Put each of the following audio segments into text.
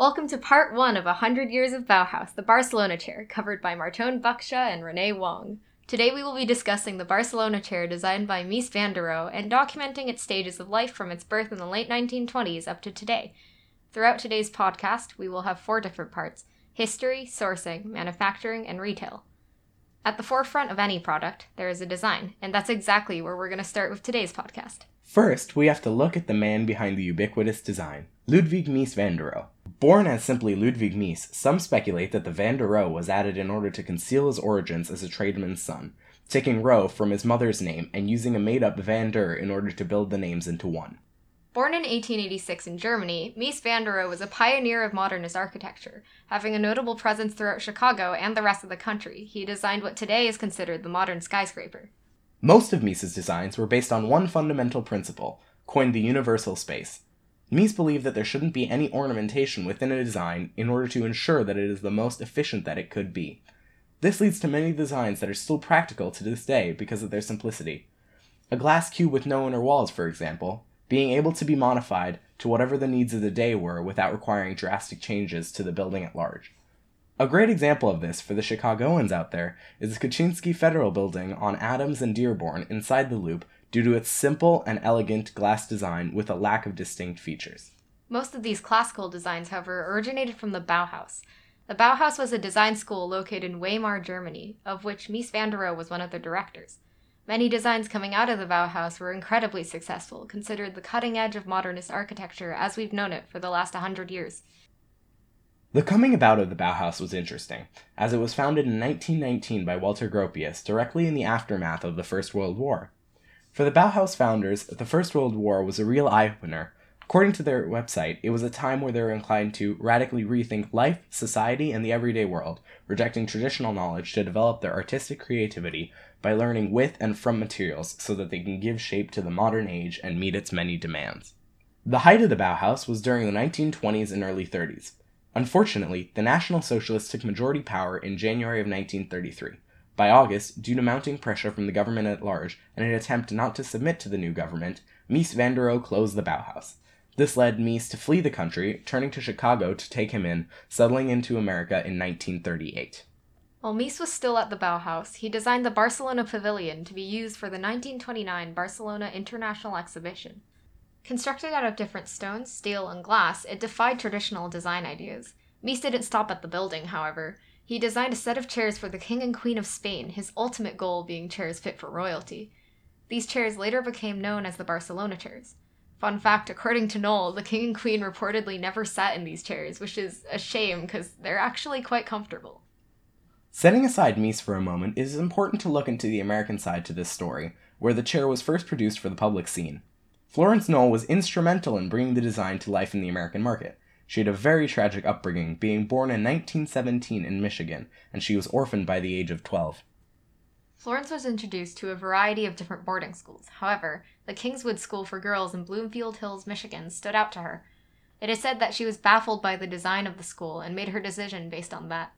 Welcome to part one of 100 Years of Bauhaus, the Barcelona chair, covered by Marton Baksa and Renee Wang. Today we will be discussing the Barcelona chair designed by Mies van der Rohe and documenting its stages of life from its birth in the late 1920s up to today. Throughout today's podcast, we will have four different parts history, sourcing, manufacturing, and retail. At the forefront of any product, there is a design, and that's exactly where we're going to start with today's podcast. First, we have to look at the man behind the ubiquitous design, Ludwig Mies van der Rohe. Born as simply Ludwig Mies, some speculate that the van der Rohe was added in order to conceal his origins as a tradesman's son, taking Rohe from his mother's name and using a made up van der in order to build the names into one. Born in 1886 in Germany, Mies van der Rohe was a pioneer of modernist architecture. Having a notable presence throughout Chicago and the rest of the country, he designed what today is considered the modern skyscraper. Most of Mies's designs were based on one fundamental principle, coined the universal space. Mies believed that there shouldn't be any ornamentation within a design in order to ensure that it is the most efficient that it could be. This leads to many designs that are still practical to this day because of their simplicity. A glass cube with no inner walls, for example, being able to be modified to whatever the needs of the day were without requiring drastic changes to the building at large. A great example of this for the Chicagoans out there is the Kluczynski Federal Building on Adams and Dearborn inside the Loop due to its simple and elegant glass design with a lack of distinct features. Most of these classical designs, however, originated from the Bauhaus. The Bauhaus was a design school located in Weimar, Germany, of which Mies van der Rohe was one of the directors. Many designs coming out of the Bauhaus were incredibly successful, considered the cutting edge of modernist architecture as we've known it for the last 100 years. The coming about of the Bauhaus was interesting, as it was founded in 1919 by Walter Gropius directly in the aftermath of the First World War. For the Bauhaus founders, the First World War was a real eye opener. According to their website, it was a time where they were inclined to radically rethink life, society, and the everyday world, rejecting traditional knowledge to develop their artistic creativity by learning with and from materials so that they can give shape to the modern age and meet its many demands. The height of the Bauhaus was during the 1920s and early 30s. Unfortunately, the National Socialists took majority power in January of 1933. By August, due to mounting pressure from the government at large and an attempt not to submit to the new government, Mies van der Rohe closed the Bauhaus. This led Mies to flee the country, turning to Chicago to take him in, settling into America in 1938. While Mies was still at the Bauhaus, he designed the Barcelona Pavilion to be used for the 1929 Barcelona International Exhibition. Constructed out of different stones, steel, and glass, it defied traditional design ideas. Mies didn't stop at the building, however. He designed a set of chairs for the King and Queen of Spain, his ultimate goal being chairs fit for royalty. These chairs later became known as the Barcelona chairs. Fun fact according to Knoll, the King and Queen reportedly never sat in these chairs, which is a shame because they're actually quite comfortable. Setting aside Mies for a moment, it is important to look into the American side to this story, where the chair was first produced for the public scene. Florence Knoll was instrumental in bringing the design to life in the American market. She had a very tragic upbringing, being born in 1917 in Michigan, and she was orphaned by the age of 12. Florence was introduced to a variety of different boarding schools. However, the Kingswood School for Girls in Bloomfield Hills, Michigan stood out to her. It is said that she was baffled by the design of the school and made her decision based on that.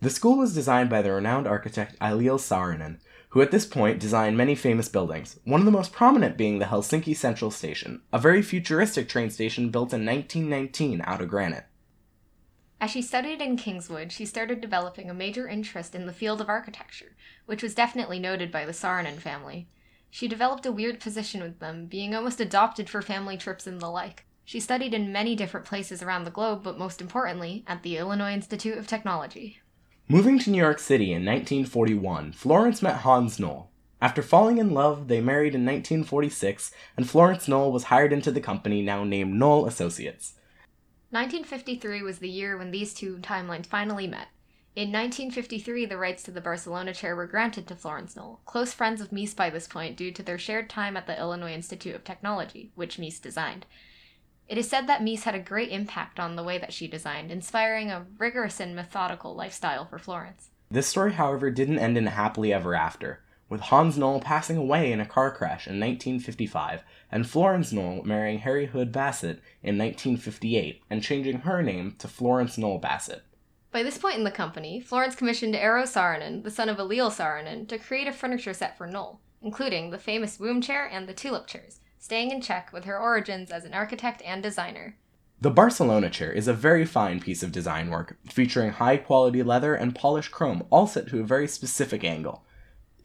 The school was designed by the renowned architect Eliel Saarinen, who at this point designed many famous buildings, one of the most prominent being the Helsinki Central Station, a very futuristic train station built in 1919 out of granite. As she studied in Kingswood, she started developing a major interest in the field of architecture, which was definitely noted by the Saarinen family. She developed a weird position with them, being almost adopted for family trips and the like. She studied in many different places around the globe, but most importantly, at the Illinois Institute of Technology. Moving to New York City in 1941, Florence met Hans Knoll. After falling in love, they married in 1946, and Florence Knoll was hired into the company now named Knoll Associates. 1953 was the year when these two timelines finally met. In 1953, the rights to the Barcelona chair were granted to Florence Knoll, close friends of Mies by this point due to their shared time at the Illinois Institute of Technology, which Mies designed. It is said that Mies had a great impact on the way that she designed, inspiring a rigorous and methodical lifestyle for Florence. This story, however, didn't end in a happily ever after, with Hans Knoll passing away in a car crash in 1955 and Florence Knoll marrying Harry Hood Bassett in 1958 and changing her name to Florence Knoll Bassett. By this point in the company, Florence commissioned Eero Saarinen, the son of Eliel Saarinen, to create a furniture set for Knoll, including the famous Womb chair and the tulip chairs, staying in check with her origins as an architect and designer. The Barcelona chair is a very fine piece of design work, featuring high quality leather and polished chrome, all set to a very specific angle.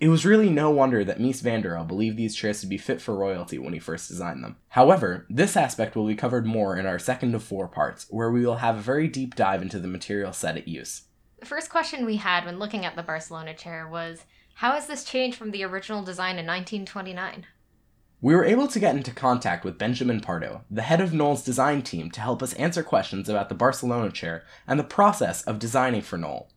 It was really no wonder that Mies van der Rohe believed these chairs to be fit for royalty when he first designed them. However, this aspect will be covered more in our second of four parts, where we will have a very deep dive into the material set at use. The first question we had when looking at the Barcelona chair was How has this changed from the original design in 1929? We were able to get into contact with Benjamin Pardo, the head of Knoll's design team, to help us answer questions about the Barcelona chair and the process of designing for Knoll.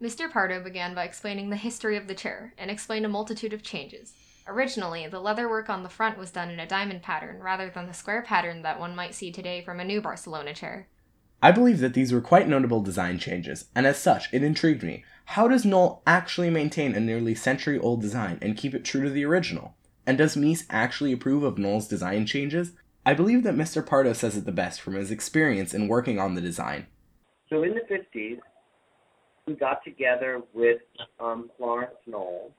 Mr. Pardo began by explaining the history of the chair and explained a multitude of changes. Originally, the leatherwork on the front was done in a diamond pattern rather than the square pattern that one might see today from a new Barcelona chair. I believe that these were quite notable design changes, and as such, it intrigued me. How does Knoll actually maintain a nearly century old design and keep it true to the original? And does Mies actually approve of Knoll's design changes? I believe that Mr. Pardo says it the best from his experience in working on the design. So in the 50s, we got together with um, Florence Knoll.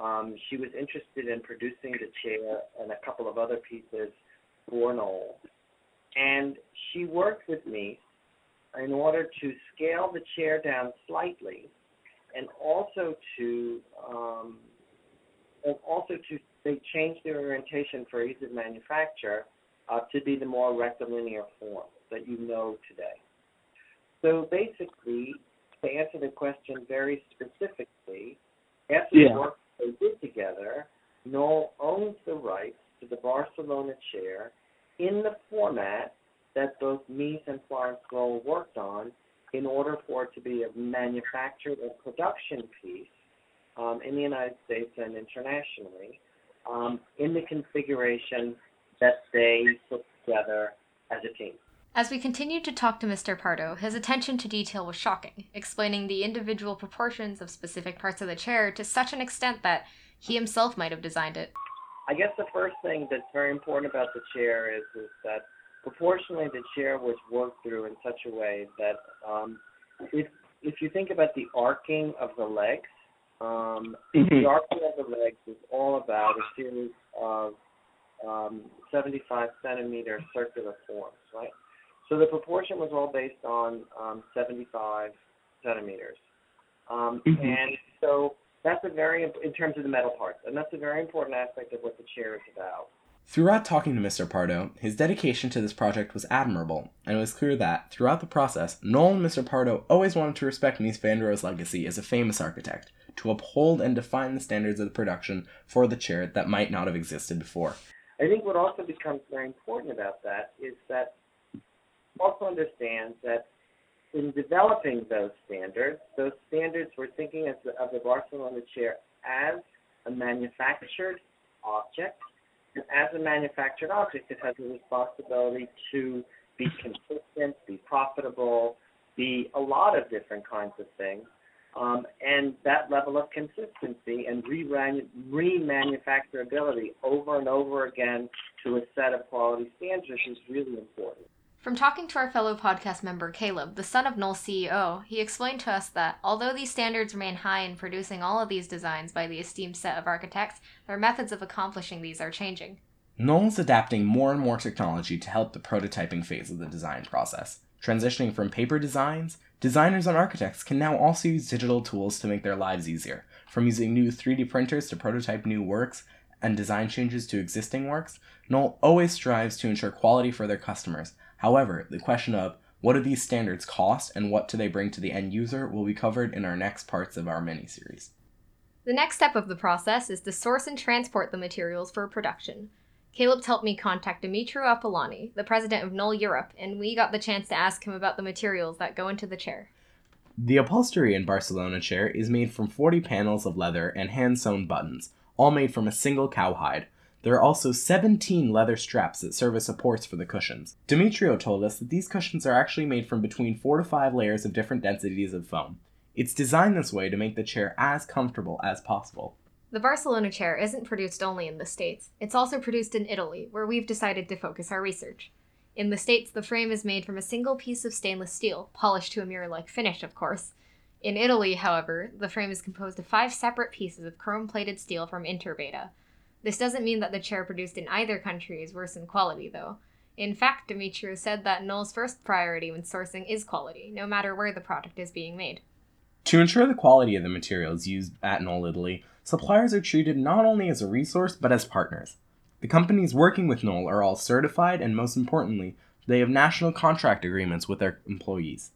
Um, she was interested in producing the chair and a couple of other pieces for Knoll. And she worked with me in order to scale the chair down slightly and also to um, and also to they changed their orientation for ease of manufacture uh, to be the more rectilinear form that you know today. So basically, to answer the question very specifically, after Yeah. the work they did together, Knoll owns the rights to the Barcelona chair in the format that both Mies and Florence Knoll worked on in order for it to be a manufactured and production piece um, in the United States and internationally um, in the configuration that they put together as a team. As we continued to talk to Mr. Pardo, his attention to detail was shocking, explaining the individual proportions of specific parts of the chair to such an extent that he himself might have designed it. I guess the first thing that's very important about the chair is is that proportionally the chair was worked through in such a way that um, if if you think about the arcing of the legs, um, the arcing of the legs is all about a series of um, 75 centimeter circular forms, right? So the proportion was all based on um, 75 centimeters, um, Mhm. and so that's a very imp- in terms of the metal parts, and that's a very important aspect of what the chair is about. Throughout talking to Mr. Pardo, his dedication to this project was admirable, and it was clear that, throughout the process, Knoll and Mr. Pardo always wanted to respect Mies van der Rohe's legacy as a famous architect, to uphold and define the standards of the production for the chair that might not have existed before. I think what also becomes very important about that is that also understands that in developing those standards, those standards were thinking of the, of the Barcelona chair as a manufactured object. And as a manufactured object, it has a responsibility to be consistent, be profitable, be a lot of different kinds of things. Um, and that level of consistency and re- remanufacturability over and over again to a set of quality standards is really important. From talking to our fellow podcast member Caleb, the son of Knoll's CEO, he explained to us that although these standards remain high in producing all of these designs by the esteemed set of architects, their methods of accomplishing these are changing. Knoll's adapting more and more technology to help the prototyping phase of the design process. Transitioning from paper designs, designers and architects can now also use digital tools to make their lives easier. From using new 3D printers to prototype new works and design changes to existing works, Knoll always strives to ensure quality for their customers. However, the question of what do these standards cost and what do they bring to the end user will be covered in our next parts of our mini series. The next step of the process is to source and transport the materials for production. Caleb's helped me contact Demetrio Apolloni, the president of Knoll Europe, and we got the chance to ask him about the materials that go into the chair. The upholstery in Barcelona chair is made from 40 panels of leather and hand sewn buttons, all made from a single cowhide. There are also 17 leather straps that serve as supports for the cushions. Demetrio told us that these cushions are actually made from between 4 to 5 layers of different densities of foam. It's designed this way to make the chair as comfortable as possible. The Barcelona chair isn't produced only in the States, it's also produced in Italy, where we've decided to focus our research. In the States, the frame is made from a single piece of stainless steel, polished to a mirror like finish, of course. In Italy, however, the frame is composed of five separate pieces of chrome plated steel from Interbeta. This doesn't mean that the chair produced in either country is worse in quality, though. In fact, Demetrio said that Knoll's first priority when sourcing is quality, no matter where the product is being made. To ensure the quality of the materials used at Knoll Italy, suppliers are treated not only as a resource but as partners. The companies working with Knoll are all certified and, most importantly, they have national contract agreements with their employees.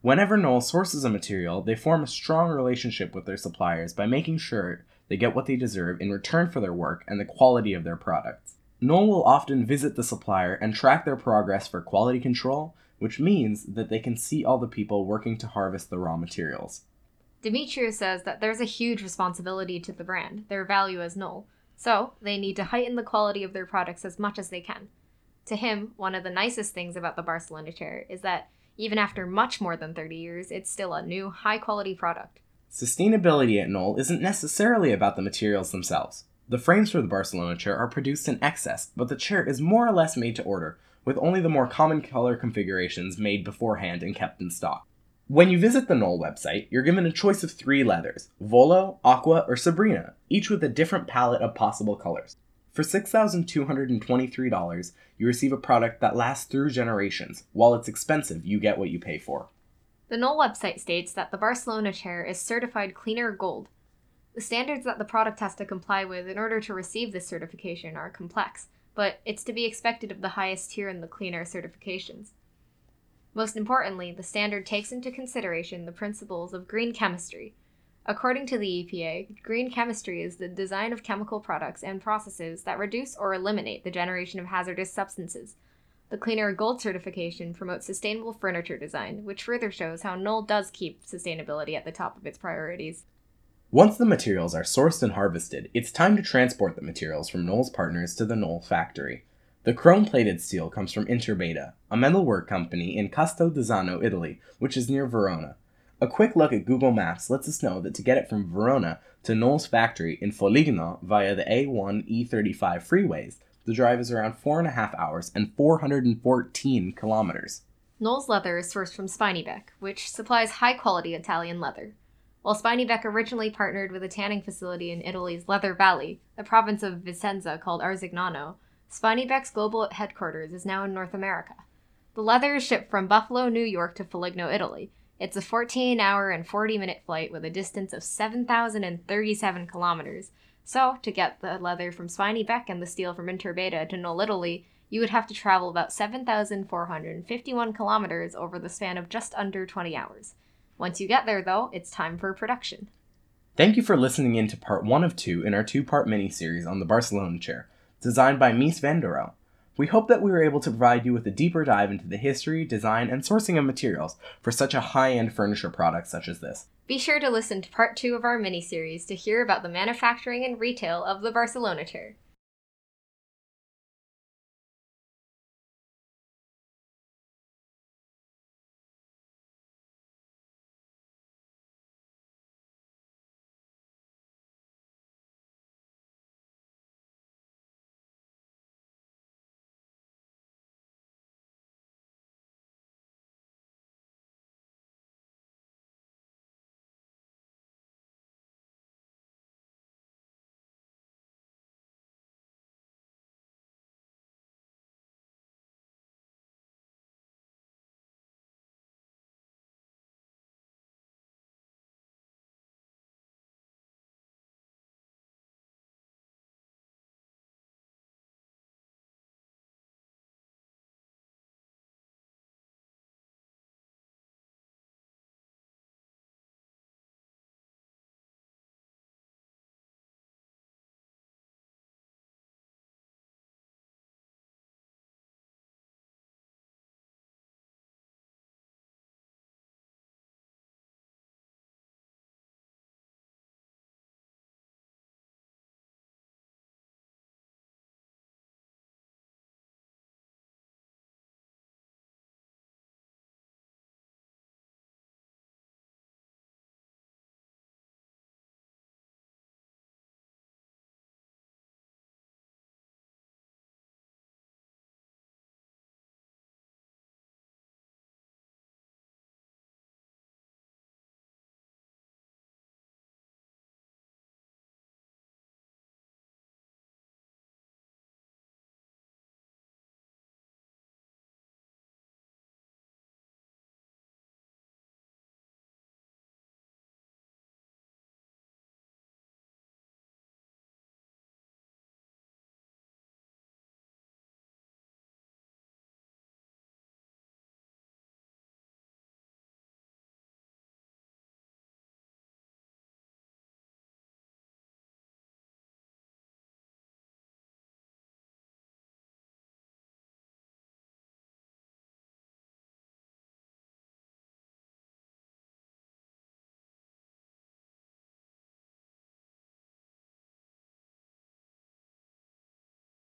Whenever Knoll sources a material, they form a strong relationship with their suppliers by making sure they get what they deserve in return for their work and the quality of their products. Knoll will often visit the supplier and track their progress for quality control, which means that they can see all the people working to harvest the raw materials. Demetrio says that there's a huge responsibility to the brand, their value as Knoll, so they need to heighten the quality of their products as much as they can. To him, one of the nicest things about the Barcelona chair is that even after much more than 30 years, it's still a new, high quality product. Sustainability at Knoll isn't necessarily about the materials themselves. The frames for the Barcelona chair are produced in excess, but the chair is more or less made to order, with only the more common color configurations made beforehand and kept in stock. When you visit the Knoll website, you're given a choice of three leathers Volo, Aqua, or Sabrina, each with a different palette of possible colors. For $6,223, you receive a product that lasts through generations. While it's expensive, you get what you pay for. The Knoll website states that the Barcelona chair is certified cleaner gold. The standards that the product has to comply with in order to receive this certification are complex, but it's to be expected of the highest tier in the cleaner certifications. Most importantly, the standard takes into consideration the principles of green chemistry, According to the EPA, green chemistry is the design of chemical products and processes that reduce or eliminate the generation of hazardous substances. The Cleaner Gold certification promotes sustainable furniture design, which further shows how Knoll does keep sustainability at the top of its priorities. Once the materials are sourced and harvested, it's time to transport the materials from Knoll's partners to the Knoll factory. The chrome plated steel comes from Interbeta, a metalwork company in Castel d'Azzano, Italy, which is near Verona. A quick look at Google Maps lets us know that to get it from Verona to Knoll's factory in Foligno via the A1 E35 freeways, the drive is around four and a half hours and 414 kilometers. Knoll's leather is sourced from Spinneybeck, which supplies high quality Italian leather. While Spinneybeck originally partnered with a tanning facility in Italy's Leather Valley, a province of Vicenza called Arzignano, Spinneybeck's global headquarters is now in North America. The leather is shipped from Buffalo, New York to Foligno, Italy, it's a 14 hour and 40 minute flight with a distance of 7,037 kilometers. So, to get the leather from Spinneybeck and the steel from Interbeta to Knoll Italy, you would have to travel about 7,451 kilometers over the span of just under 20 hours. Once you get there, though, it's time for production. Thank you for listening in to part one of two in our two part mini series on the Barcelona chair, designed by Mies van der Rohe. We hope that we were able to provide you with a deeper dive into the history, design, and sourcing of materials for such a high end furniture product such as this. Be sure to listen to part two of our mini series to hear about the manufacturing and retail of the Barcelona chair.